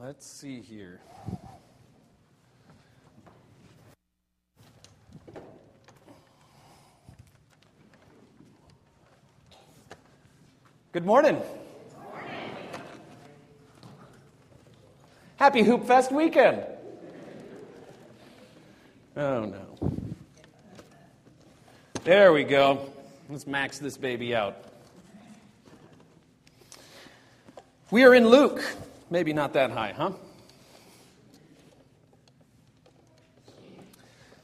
Let's see here. Good morning. Happy Hoop Fest weekend. Oh no. There we go. Let's max this baby out. We are in Luke. Maybe not that high, huh?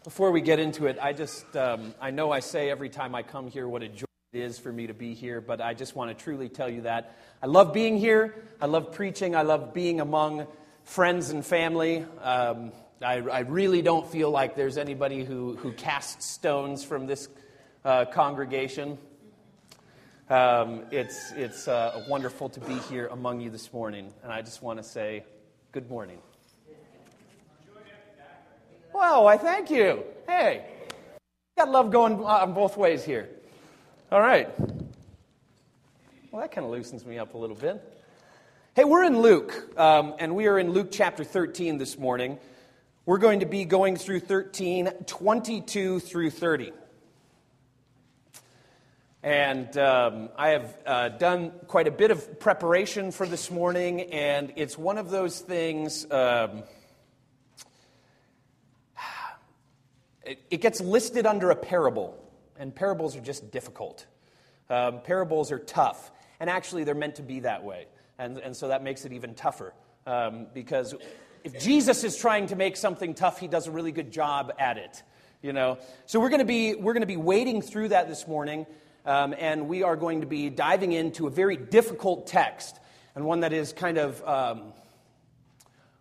Before we get into it, I just, um, I know I say every time I come here what a joy it is for me to be here, but I just want to truly tell you that. I love being here. I love preaching. I love being among friends and family. Um, I, I, really don't feel like there's anybody who, who casts stones from this uh, congregation. Um, it's it's uh, wonderful to be here among you this morning, and I just want to say good morning. Well, I thank you. Hey, got love going on both ways here. All right. Well, that kind of loosens me up a little bit. Hey, we're in Luke, um, and we are in Luke chapter 13 this morning. We're going to be going through 13, 22 through 30. And um, I have uh, done quite a bit of preparation for this morning, and it's one of those things. Um, it, gets listed under a parable, and parables are just difficult. Um, parables are tough, and actually, they're meant to be that way. And, and so that makes it even tougher. Um, because if Jesus is trying to make something tough, he does a really good job at it. You know? So we're going to be, we're going to be wading through that this morning. Um, and we are going to be diving into a very difficult text and one that is kind of um,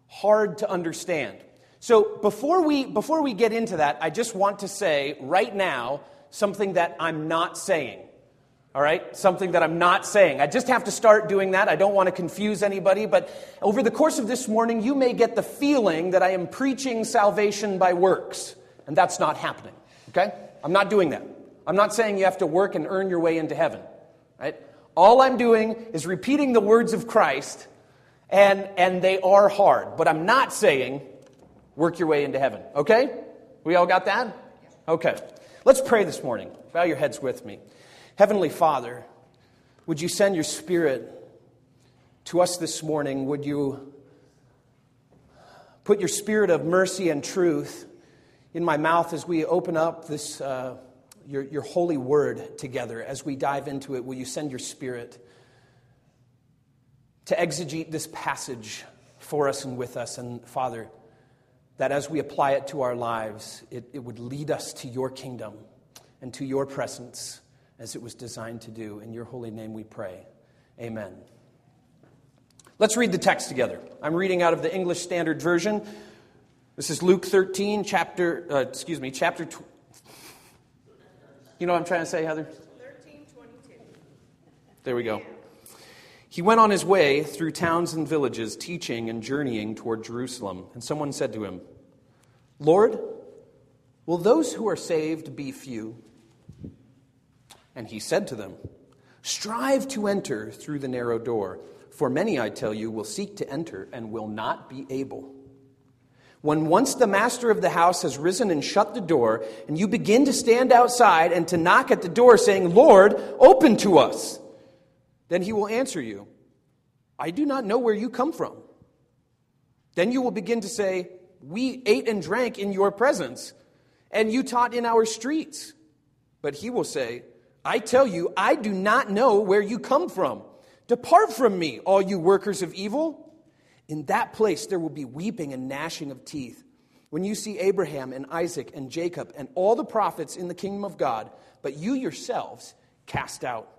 hard to understand. So before we, before we get into that, I just want to say right now something that I'm not saying. All right? Something that I'm not saying. I just have to start doing that. I don't want to confuse anybody, but over the course of this morning, you may get the feeling that I am preaching salvation by works, and that's not happening. Okay? I'm not doing that. I'm not saying you have to work and earn your way into heaven, right? All I'm doing is repeating the words of Christ, and, and they are hard. But I'm not saying work your way into heaven, okay? We all got that? Okay. Let's pray this morning. Bow your heads with me. Heavenly Father, would you send your Spirit to us this morning? Would you put your Spirit of mercy and truth in my mouth as we open up this. Uh, your, your holy word together as we dive into it. Will you send your spirit to exegete this passage for us and with us? And Father, that as we apply it to our lives, it, it would lead us to your kingdom and to your presence as it was designed to do. In your holy name we pray. Amen. Let's read the text together. I'm reading out of the English Standard Version. This is Luke 13, chapter, uh, excuse me, chapter you know what I'm trying to say, Heather? 1322. There we go. He went on his way through towns and villages, teaching and journeying toward Jerusalem. And someone said to him, Lord, will those who are saved be few? And he said to them, Strive to enter through the narrow door, for many, I tell you, will seek to enter and will not be able. When once the master of the house has risen and shut the door, and you begin to stand outside and to knock at the door, saying, Lord, open to us, then he will answer you, I do not know where you come from. Then you will begin to say, We ate and drank in your presence, and you taught in our streets. But he will say, I tell you, I do not know where you come from. Depart from me, all you workers of evil. In that place, there will be weeping and gnashing of teeth. When you see Abraham and Isaac and Jacob and all the prophets in the kingdom of God, but you yourselves cast out.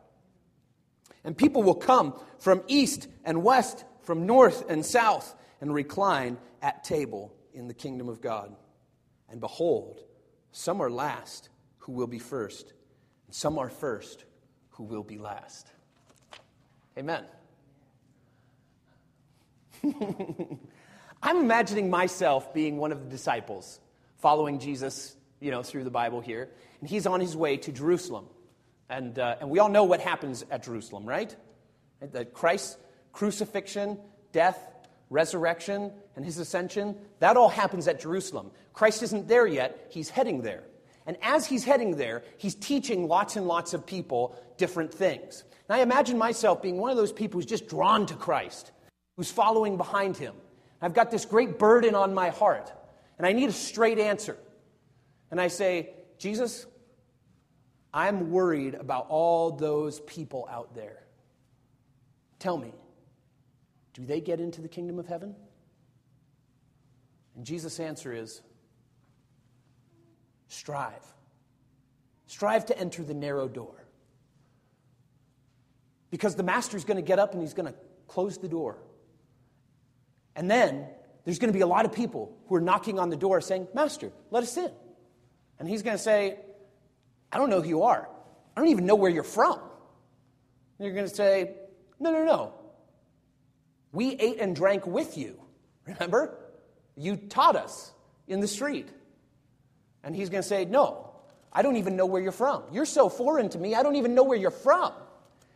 And people will come from east and west, from north and south, and recline at table in the kingdom of God. And behold, some are last who will be first, and some are first who will be last. Amen. I'm imagining myself being one of the disciples following Jesus, you know, through the Bible here, and he's on his way to Jerusalem. And, uh, and we all know what happens at Jerusalem, right? That Christ's crucifixion, death, resurrection, and his ascension, that all happens at Jerusalem. Christ isn't there yet, he's heading there. And as he's heading there, he's teaching lots and lots of people different things. And I imagine myself being one of those people who's just drawn to Christ, who's following behind him. I've got this great burden on my heart, and I need a straight answer. And I say, Jesus, I'm worried about all those people out there. Tell me, do they get into the kingdom of heaven? And Jesus' answer is strive. Strive to enter the narrow door. Because the master's going to get up and he's going to close the door. And then there's going to be a lot of people who are knocking on the door saying, Master, let us in. And he's going to say, I don't know who you are. I don't even know where you're from. And you're going to say, No, no, no. We ate and drank with you. Remember? You taught us in the street. And he's going to say, No, I don't even know where you're from. You're so foreign to me, I don't even know where you're from.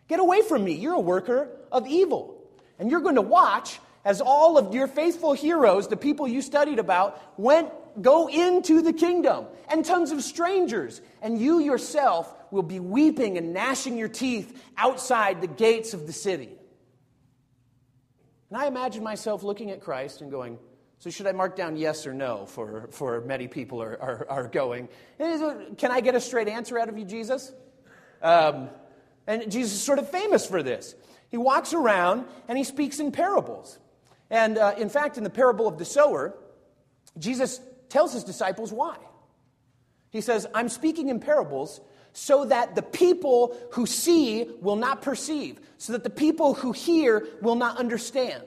Get away from me. You're a worker of evil. And you're going to watch as all of your faithful heroes, the people you studied about, went go into the kingdom and tons of strangers and you yourself will be weeping and gnashing your teeth outside the gates of the city and I imagine myself looking at Christ and going, so should I mark down yes or no for, for many people are, are, are going? Can I get a straight answer out of you, Jesus? Um, and Jesus is sort of famous for this. He walks around and he speaks in parables. And uh, in fact, in the parable of the sower, Jesus tells his disciples why. He says, I'm speaking in parables so that the people who see will not perceive, so that the people who hear will not understand.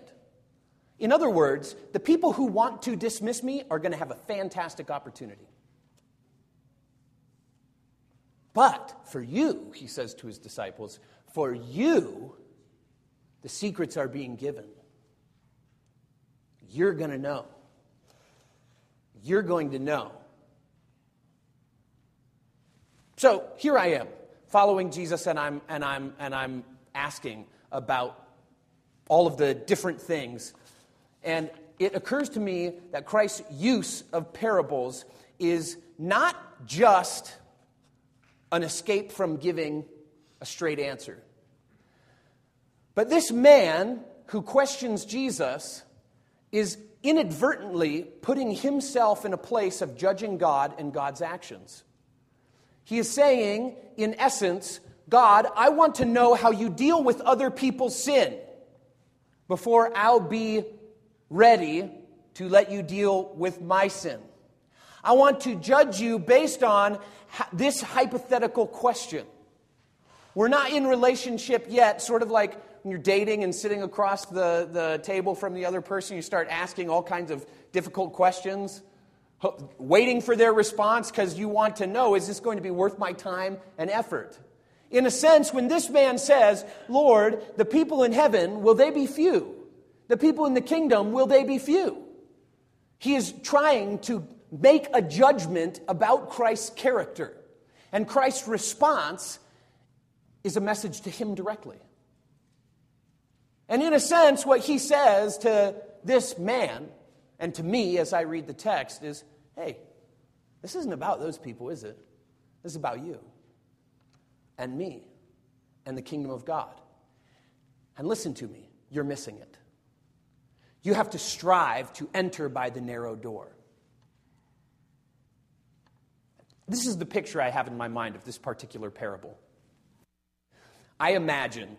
In other words, the people who want to dismiss me are going to have a fantastic opportunity. But for you, he says to his disciples, for you, the secrets are being given. You're going to know. You're going to know so here I am, following Jesus, and I'm, and I'm, and I'm asking about all of the different things. And it occurs to me that Christ's use of parables is not just an escape from giving a straight answer. But this man who questions Jesus is inadvertently putting himself in a place of judging God and God's actions. He is saying, in essence, God, I want to know how you deal with other people's sin before I'll be ready to let you deal with my sin. I want to judge you based on this hypothetical question. We're not in relationship yet, sort of like when you're dating and sitting across the, the table from the other person, you start asking all kinds of difficult questions waiting for their response because you want to know is this going to be worth my time and effort? In a sense, when this man says, Lord, the people in heaven, will they be few? The people in the kingdom, will they be few? He is trying to make a judgment about Christ's character. And Christ's response is a message to him directly. And in a sense, what he says to this man and to me as I read the text is hey, this isn't about those people, is it? This is about you and me and the kingdom of God. And listen to me, you're missing it. You have to strive to enter by the narrow door. This is the picture I have in my mind of this particular parable. I imagine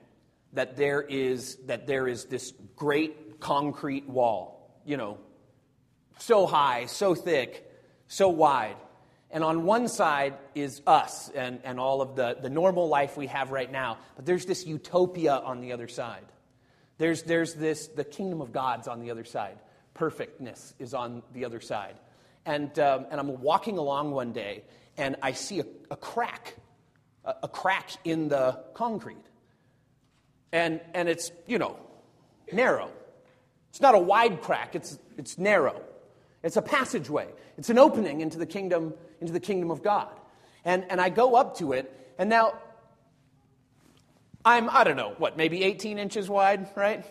that there is, that there is this great concrete wall, you know, so high, so thick, so wide. And on one side is us and, and all of the, the normal life we have right now. But there's this utopia on the other side. There's, there's this, the kingdom of God's on the other side. Perfectness is on the other side. And, um, and I'm walking along one day and I see a, a crack, a, a crack in the concrete. And, and it's, you know, narrow. It's not a wide crack, it's, it's narrow. It's a passageway. It's an opening into the kingdom, into the kingdom of God. And, and I go up to it, and now I'm, I don't know, what, maybe 18 inches wide, right?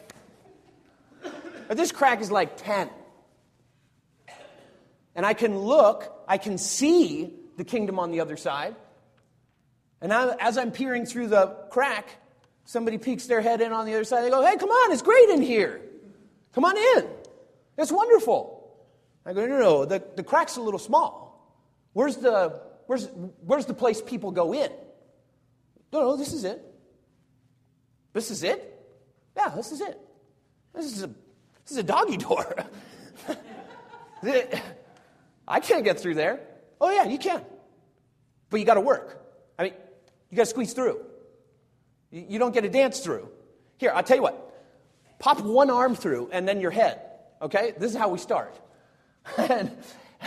But this crack is like 10. And I can look, I can see the kingdom on the other side. And as I'm peering through the crack, somebody peeks their head in on the other side. They go, Hey, come on, it's great in here. Come on in. It's wonderful. I go, No, no, no, the, the crack's a little small. Where's the, where's, where's the place people go in? No, no, this is it. This is it? Yeah, this is it. This is a, this is a doggy door. I can't get through there. Oh, yeah, you can. But you got to work. I mean, you got to squeeze through. You, don't get to dance through. Here, I'll tell you what. Pop one arm through and then your head. Okay? This is how we start. and,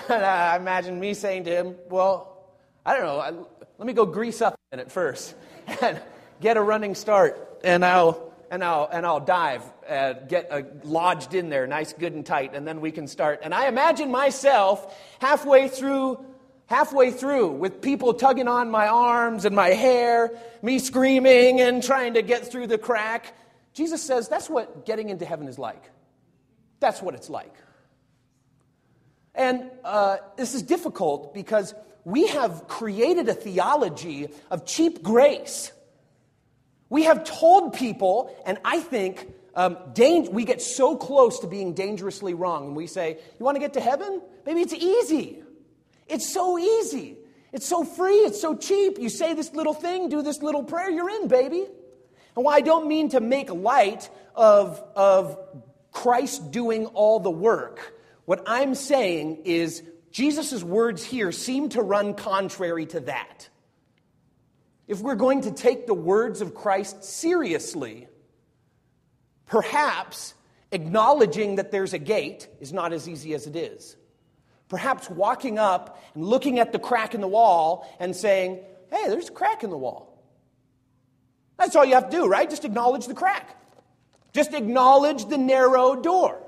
and I imagine me saying to him, Well, I don't know. I, let me go grease up in it first and get a running start. And I'll and I'll, and I'll dive, uh, get uh, lodged in there, nice, good, and tight, and then we can start. And I imagine myself halfway through, halfway through, with people tugging on my arms and my hair, me screaming and trying to get through the crack. Jesus says that's what getting into heaven is like. That's what it's like. And uh, this is difficult because we have created a theology of cheap grace we have told people, and I think um, dang- we get so close to being dangerously wrong, and we say, You want to get to heaven? Maybe it's easy. It's so easy. It's so free. It's so cheap. You say this little thing, do this little prayer, you're in, baby. And while I don't mean to make light of, of Christ doing all the work, what I'm saying is Jesus' words here seem to run contrary to that. If we're going to take the words of Christ seriously, perhaps acknowledging that there's a gate is not as easy as it is. Perhaps walking up and looking at the crack in the wall and saying, hey, there's a crack in the wall. That's all you have to do, right? Just acknowledge the crack. Just acknowledge the narrow door.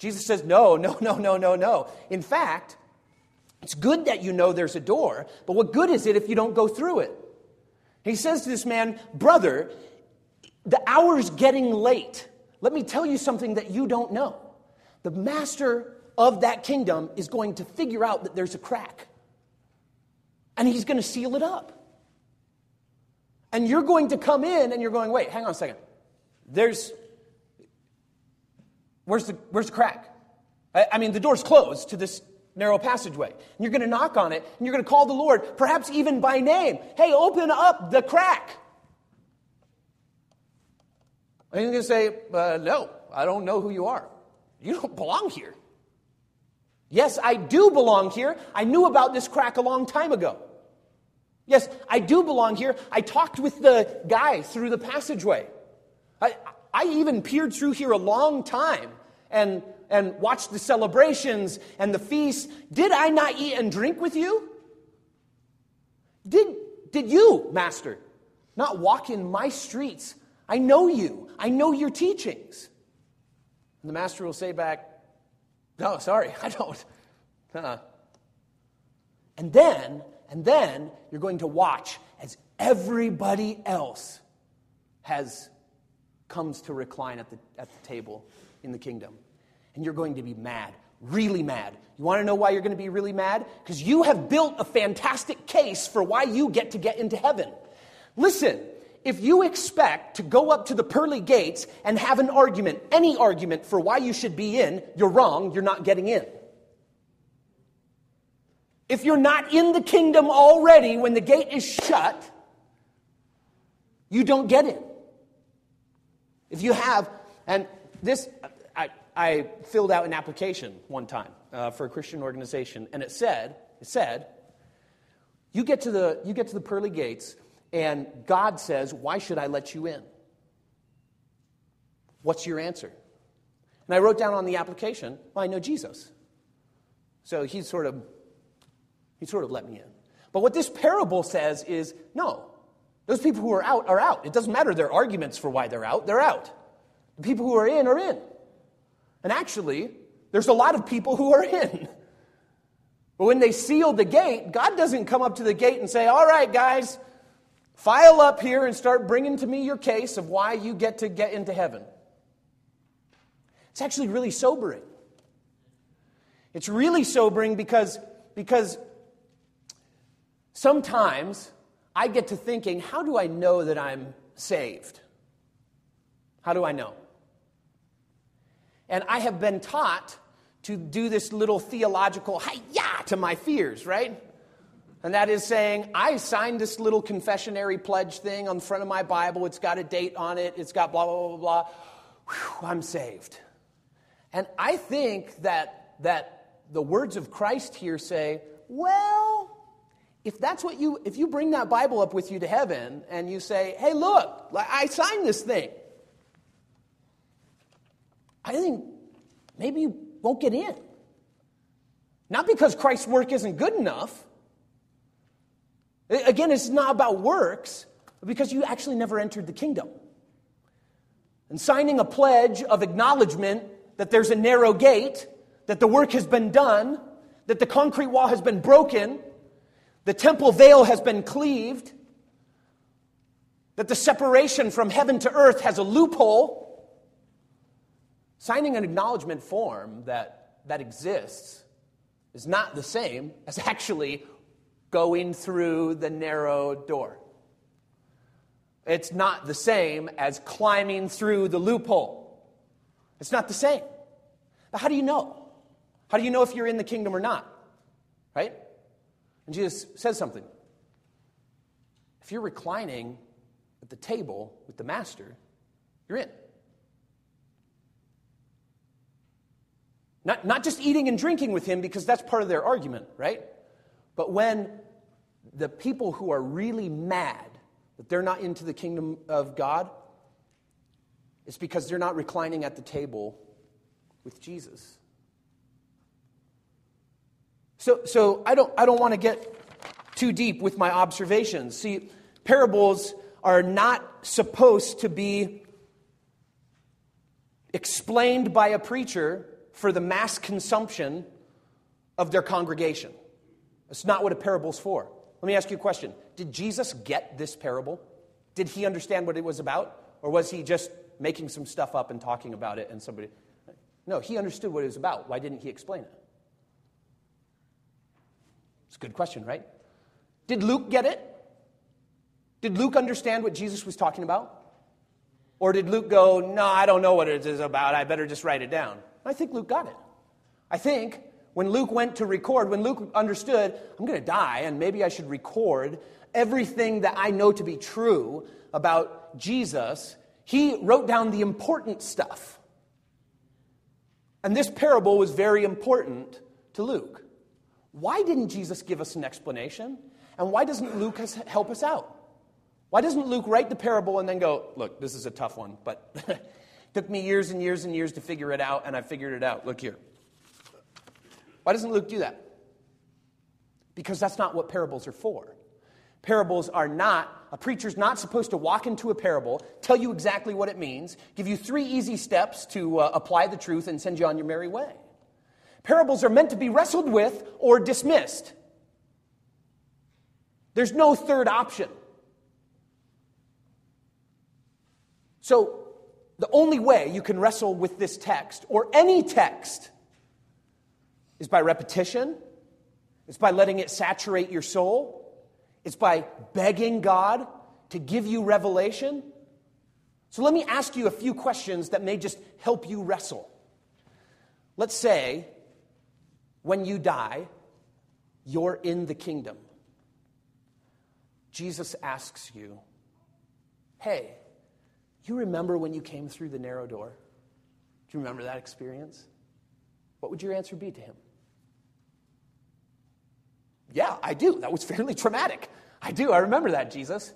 Jesus says, no, no, no, no, no, no. In fact, it's good that you know there's a door, but what good is it if you don't go through it? He says to this man, Brother, the hour's getting late. Let me tell you something that you don't know. The master of that kingdom is going to figure out that there's a crack, and he's going to seal it up. And you're going to come in and you're going, wait, hang on a second. There's, where's the, where's the crack? I, I mean, the door's closed to this narrow passageway. And you're going to knock on it, and you're going to call the Lord, perhaps even by name. Hey, open up the crack. And he's going to say, uh, No, I don't know who you are. You don't belong here. Yes, I do belong here. I knew about this crack a long time ago. Yes, I do belong here. I talked with the guy through the passageway. I, I even peered through here a long time and and watched the celebrations and the feasts, did I not eat and drink with you? Did, did you, Master, not walk in my streets? I know you. I know your teachings. And the Master will say back, No, sorry, I don't. Uh-uh. And then, and then you're going to watch as everybody else has comes to recline at the, at the table in the kingdom and you're going to be mad, really mad. You want to know why you're going to be really mad? Because you have built a fantastic case for why you get to get into heaven. Listen, if you expect to go up to the pearly gates and have an argument, any argument for why you should be in, you're wrong, you're not getting in. If you're not in the kingdom already when the gate is shut, you don't get in. If you have, and this, I filled out an application one time uh, for a Christian organization, and it said, it said, you get to the you get to the pearly gates, and God says, "Why should I let you in?" What's your answer? And I wrote down on the application, "Well, I know Jesus." So he sort of he sort of let me in. But what this parable says is, no, those people who are out are out. It doesn't matter their arguments for why they're out; they're out. The people who are in are in. And actually, there's a lot of people who are in. But when they seal the gate, God doesn't come up to the gate and say, All right, guys, file up here and start bringing to me your case of why you get to get into heaven. It's actually really sobering. It's really sobering because, because sometimes I get to thinking, how do I know that I'm saved? How do I know? And I have been taught to do this little theological hi-ya to my fears, right? And that is saying, I signed this little confessionary pledge thing on the front of my Bible. It's got a date on it. It's got blah, blah, blah, blah. Whew, I'm saved. And I think that, that the words of Christ here say, well, if that's what you, if you bring that Bible up with you to heaven and you say, hey, look, I signed this thing, I think maybe you won't get in. Not because Christ's work isn't good enough. Again, it's not about works, because you actually never entered the kingdom. And signing a pledge of acknowledgement that there's a narrow gate, that the work has been done, that the concrete wall has been broken, the temple veil has been cleaved, that the separation from heaven to earth has a loophole. Signing an acknowledgement form that, that exists is not the same as actually going through the narrow door. It's not the same as climbing through the loophole. It's not the same. But how do you know? How do you know if you're in the kingdom or not? Right? And Jesus says something. If you're reclining at the table with the master, you're in. Not, not just eating and drinking with him, because that's part of their argument, right? But when the people who are really mad that they're not into the kingdom of God, it's because they're not reclining at the table with Jesus. So, so I don't, I don't want to get too deep with my observations. See, parables are not supposed to be explained by a preacher for the mass consumption of their congregation. That's not what a parable's for. Let me ask you a question. Did Jesus get this parable? Did he understand what it was about? Or was he just making some stuff up and talking about it and somebody. No, he understood what it was about. Why didn't he explain it? It's a good question, right? Did Luke get it? Did Luke understand what Jesus was talking about? Or did Luke go, No, I don't know what it is about. I better just write it down? I think Luke got it. I think when Luke went to record, when Luke understood, I'm going to die, and maybe I should record everything that I know to be true about Jesus, he wrote down the important stuff. And this parable was very important to Luke. Why didn't Jesus give us an explanation? And why doesn't Luke help us out? Why doesn't Luke write the parable and then go, look, this is a tough one, but Took me years and years and years to figure it out, and I figured it out. Look here. Why doesn't Luke do that? Because that's not what parables are for. Parables are not, a preacher's not supposed to walk into a parable, tell you exactly what it means, give you three easy steps to uh, apply the truth, and send you on your merry way. Parables are meant to be wrestled with or dismissed. There's no third option. So, the only way you can wrestle with this text, or any text, is by repetition, it's by letting it saturate your soul, it's by begging God to give you revelation. So let me ask you a few questions that may just help you wrestle. Let's say when you die, you're in the kingdom. Jesus asks you, Hey, you remember when you came through the narrow door? Do you remember that experience? What would your answer be to him? Yeah, I do. That was fairly traumatic. I do. I remember that, Jesus.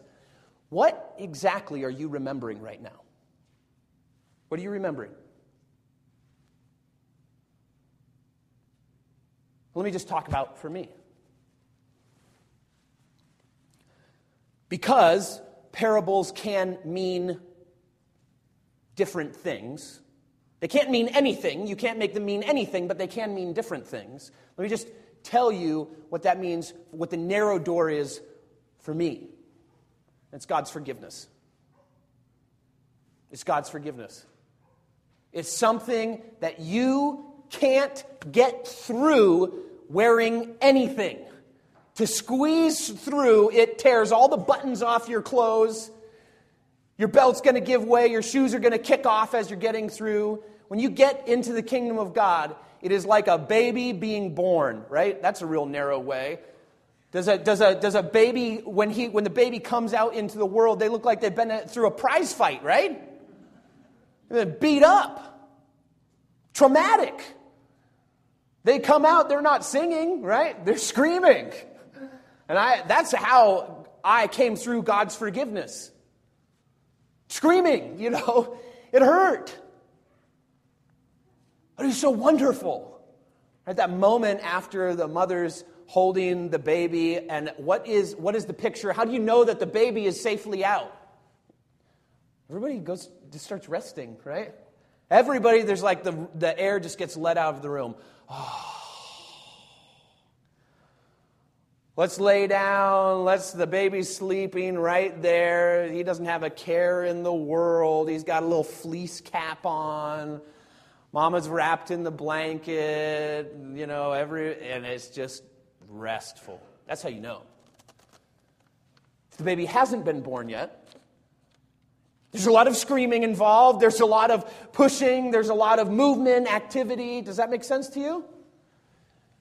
What exactly are you remembering right now? What are you remembering? Let me just talk about for me. Because parables can mean different things. They can't mean anything. You can't make them mean anything, but they can mean different things. Let me just tell you what that means, what the narrow door is for me. It's God's forgiveness. It's God's forgiveness. It's something that you can't get through wearing anything. To squeeze through, it tears all the buttons off your clothes. Your belt's going to give way. Your shoes are going to kick off as you're getting through. When you get into the kingdom of God, it is like a baby being born, right? That's a real narrow way. Does a, does a, does a baby, when, he, when the baby comes out into the world, they look like they've been through a prize fight, right? They've been beat up, traumatic. They come out, they're not singing, right? They're screaming. And I, that's how I came through God's forgiveness. Screaming, you know, it hurt. But it's so wonderful. At that moment after the mother's holding the baby, and what is, what is the picture? How do you know that the baby is safely out? Everybody goes, just starts resting, right? Everybody, there's like the, the air just gets let out of the room. Let's lay down. Let's, the baby's sleeping right there. He doesn't have a care in the world. He's got a little fleece cap on. Mama's wrapped in the blanket, you know, every, and it's just restful. That's how you know. If the baby hasn't been born yet, there's a lot of screaming involved, there's a lot of pushing, there's a lot of movement, activity. Does that make sense to you?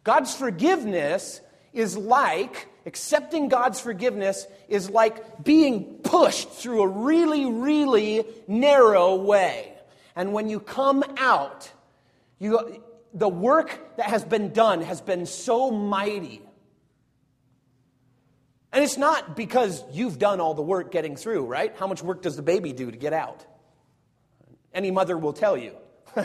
God's forgiveness is like, accepting God's forgiveness is like being pushed through a really, really narrow way. And when you come out, you, the work that has been done has been so mighty. And it's not because you've done all the work getting through, right? How much work does the baby do to get out? Any mother will tell you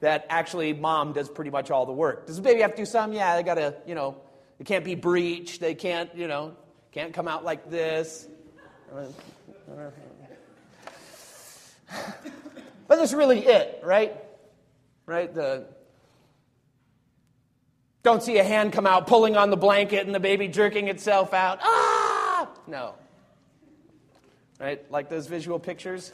that actually mom does pretty much all the work. Does the baby have to do some? Yeah, they got to, you know, they can't be breached. They can't, you know, can't come out like this. But that's really it, right? Right? The don't see a hand come out pulling on the blanket and the baby jerking itself out. Ah! No. Right? Like those visual pictures?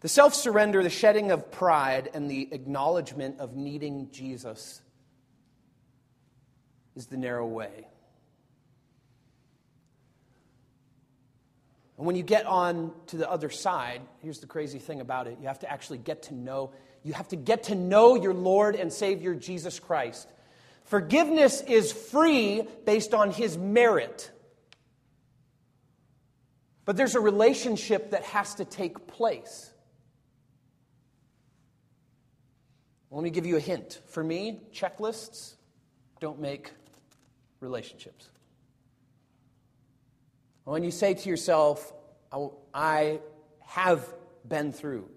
The self surrender, the shedding of pride, and the acknowledgement of needing Jesus is the narrow way. And when you get on to the other side, here's the crazy thing about it you have to actually get to know, you have to get to know your Lord and Savior Jesus Christ. Forgiveness is free based on his merit. But there's a relationship that has to take place. Let me give you a hint. For me, checklists don't make relationships. When you say to yourself, I have been through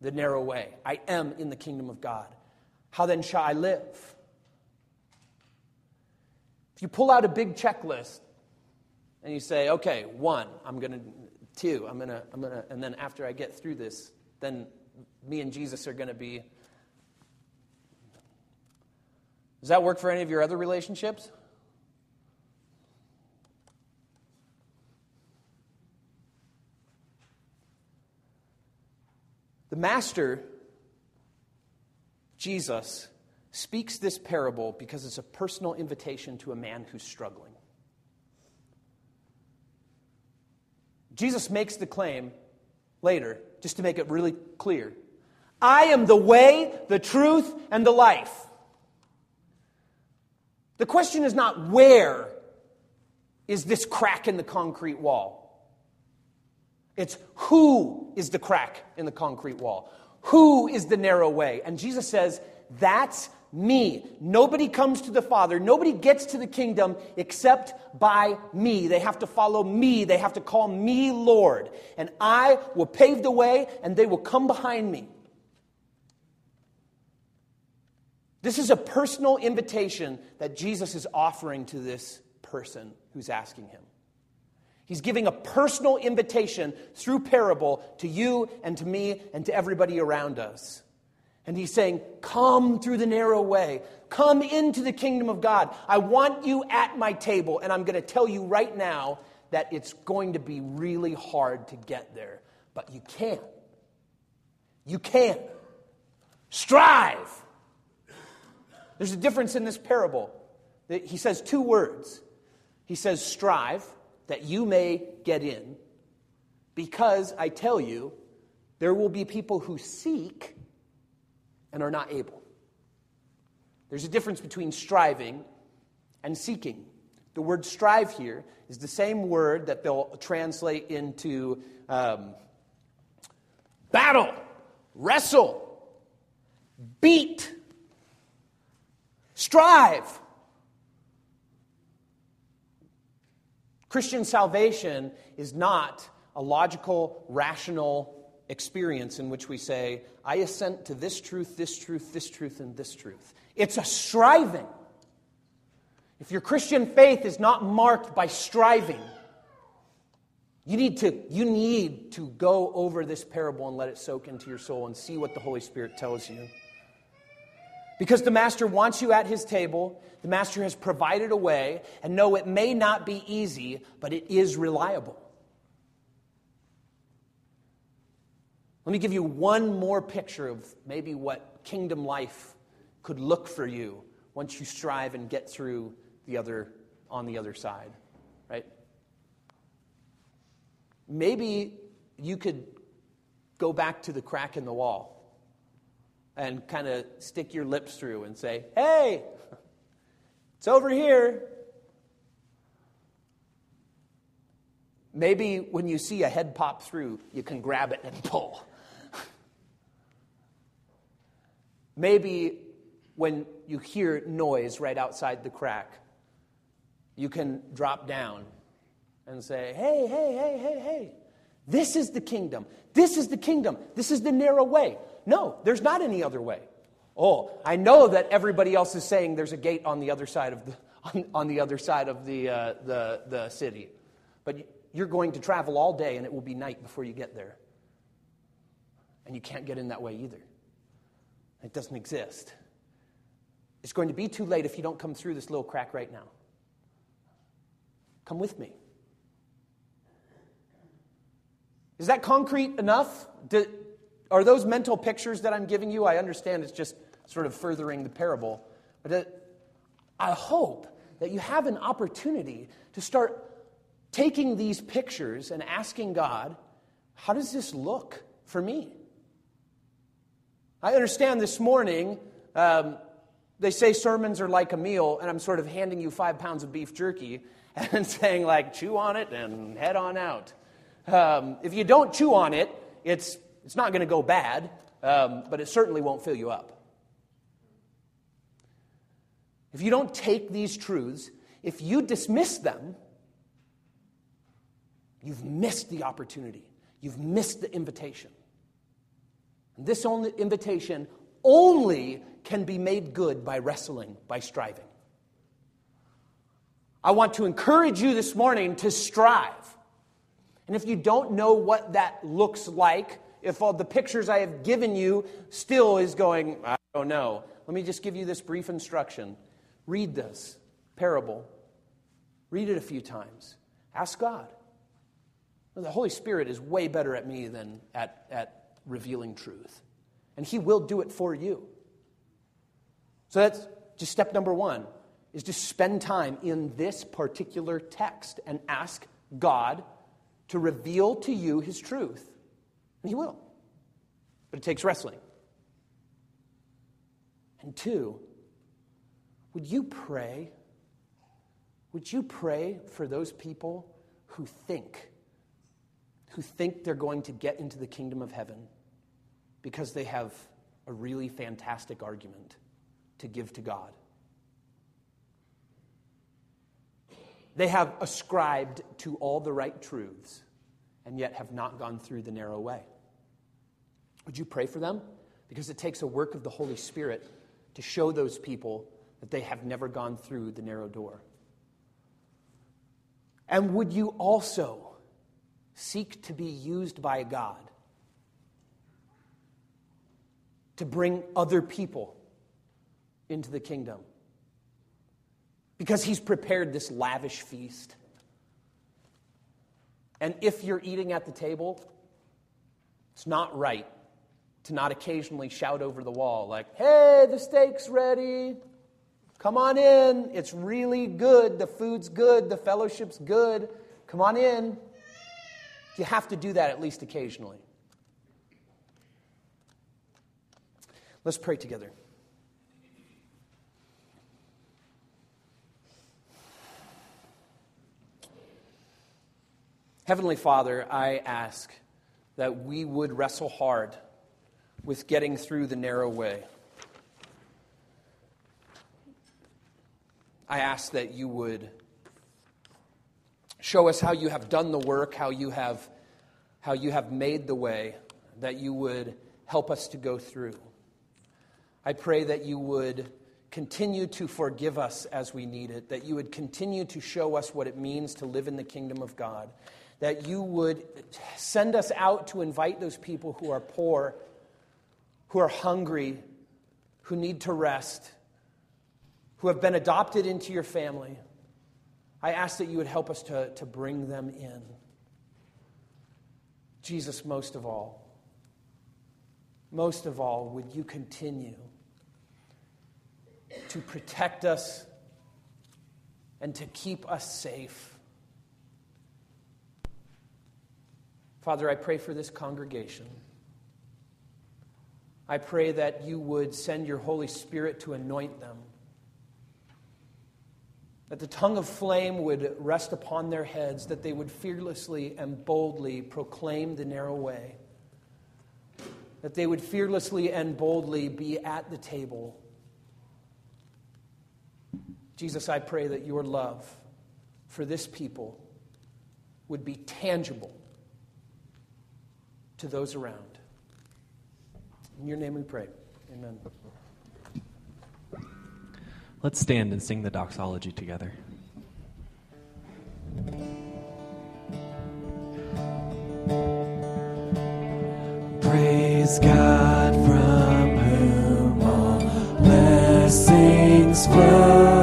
the narrow way, I am in the kingdom of God, how then shall I live? If you pull out a big checklist and you say, okay, one, I'm going to, two, I'm going to, I'm going to, and then after I get through this, then me and Jesus are going to be. Does that work for any of your other relationships? The master, Jesus, speaks this parable because it's a personal invitation to a man who's struggling. Jesus makes the claim later, just to make it really clear I am the way, the truth, and the life. The question is not where is this crack in the concrete wall. It's who is the crack in the concrete wall? Who is the narrow way? And Jesus says, That's me. Nobody comes to the Father, nobody gets to the kingdom except by me. They have to follow me, they have to call me Lord. And I will pave the way, and they will come behind me. This is a personal invitation that Jesus is offering to this person who's asking him. He's giving a personal invitation through parable to you and to me and to everybody around us. And he's saying, Come through the narrow way. Come into the kingdom of God. I want you at my table, and I'm going to tell you right now that it's going to be really hard to get there. But you can. You can. Strive. There's a difference in this parable. He says two words. He says, Strive, that you may get in, because I tell you, there will be people who seek and are not able. There's a difference between striving and seeking. The word strive here is the same word that they'll translate into um, battle, wrestle, beat, strive. Christian salvation is not a logical, rational experience in which we say, I assent to this truth, this truth, this truth, and this truth. It's a striving. If your Christian faith is not marked by striving, you need, to, you need to go over this parable and let it soak into your soul and see what the Holy Spirit tells you. Because the Master wants you at his table, the Master has provided a way, and no, it may not be easy, but it is reliable. Let me give you one more picture of maybe what kingdom life could look for you once you strive and get through the other on the other side, right? Maybe you could go back to the crack in the wall and kind of stick your lips through and say, "Hey, it's over here." Maybe when you see a head pop through, you can grab it and pull. Maybe when you hear noise right outside the crack, you can drop down and say, Hey, hey, hey, hey, hey, this is the kingdom. This is the kingdom. This is the narrow way. No, there's not any other way. Oh, I know that everybody else is saying there's a gate on the other side of the, on, on the, other side of the, uh, the, the city. But you're going to travel all day and it will be night before you get there. And you can't get in that way either. It doesn't exist. It's going to be too late if you don't come through this little crack right now. Come with me. Is that concrete enough? Are those mental pictures that I'm giving you? I understand it's just sort of furthering the parable. But I hope that you have an opportunity to start taking these pictures and asking God, how does this look for me? I understand this morning um, they say sermons are like a meal, and I'm sort of handing you five pounds of beef jerky and saying, like, chew on it and head on out. Um, if you don't chew on it, it's, it's not going to go bad, um, but it certainly won't fill you up. If you don't take these truths, if you dismiss them, you've missed the opportunity. You've missed the invitation. This only invitation only can be made good by wrestling, by striving. I want to encourage you this morning to strive. And if you don't know what that looks like, if all the pictures I have given you still is going, I don't know, let me just give you this brief instruction. Read this parable, read it a few times. Ask God. The Holy Spirit is way better at me than at, at revealing truth. And He will do it for you. So that's just step number one is to spend time in this particular text and ask God to reveal to you His truth. And He will. But it takes wrestling. And two, would you pray? Would you pray for those people who think, who think they're going to get into the kingdom of heaven because they have a really fantastic argument to give to God. They have ascribed to all the right truths and yet have not gone through the narrow way. Would you pray for them? Because it takes a work of the Holy Spirit to show those people that they have never gone through the narrow door. And would you also seek to be used by God to bring other people into the kingdom. Because he's prepared this lavish feast. And if you're eating at the table, it's not right to not occasionally shout over the wall, like, hey, the steak's ready. Come on in. It's really good. The food's good. The fellowship's good. Come on in. You have to do that at least occasionally. Let's pray together. Heavenly Father, I ask that we would wrestle hard with getting through the narrow way. I ask that you would show us how you have done the work, how you have, how you have made the way, that you would help us to go through. I pray that you would continue to forgive us as we need it, that you would continue to show us what it means to live in the kingdom of God, that you would send us out to invite those people who are poor, who are hungry, who need to rest, who have been adopted into your family. I ask that you would help us to, to bring them in. Jesus, most of all, most of all, would you continue to protect us and to keep us safe? Father, I pray for this congregation. I pray that you would send your Holy Spirit to anoint them, that the tongue of flame would rest upon their heads, that they would fearlessly and boldly proclaim the narrow way, that they would fearlessly and boldly be at the table. Jesus, I pray that your love for this people would be tangible to those around. In your name we pray. Amen. Let's stand and sing the doxology together. Praise God from whom all blessings flow.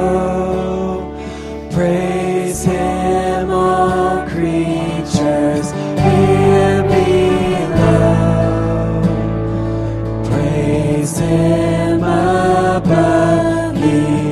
Him above, ye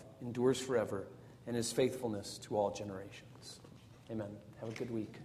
endures forever, and his faithfulness to all generations. Amen. Have a good week.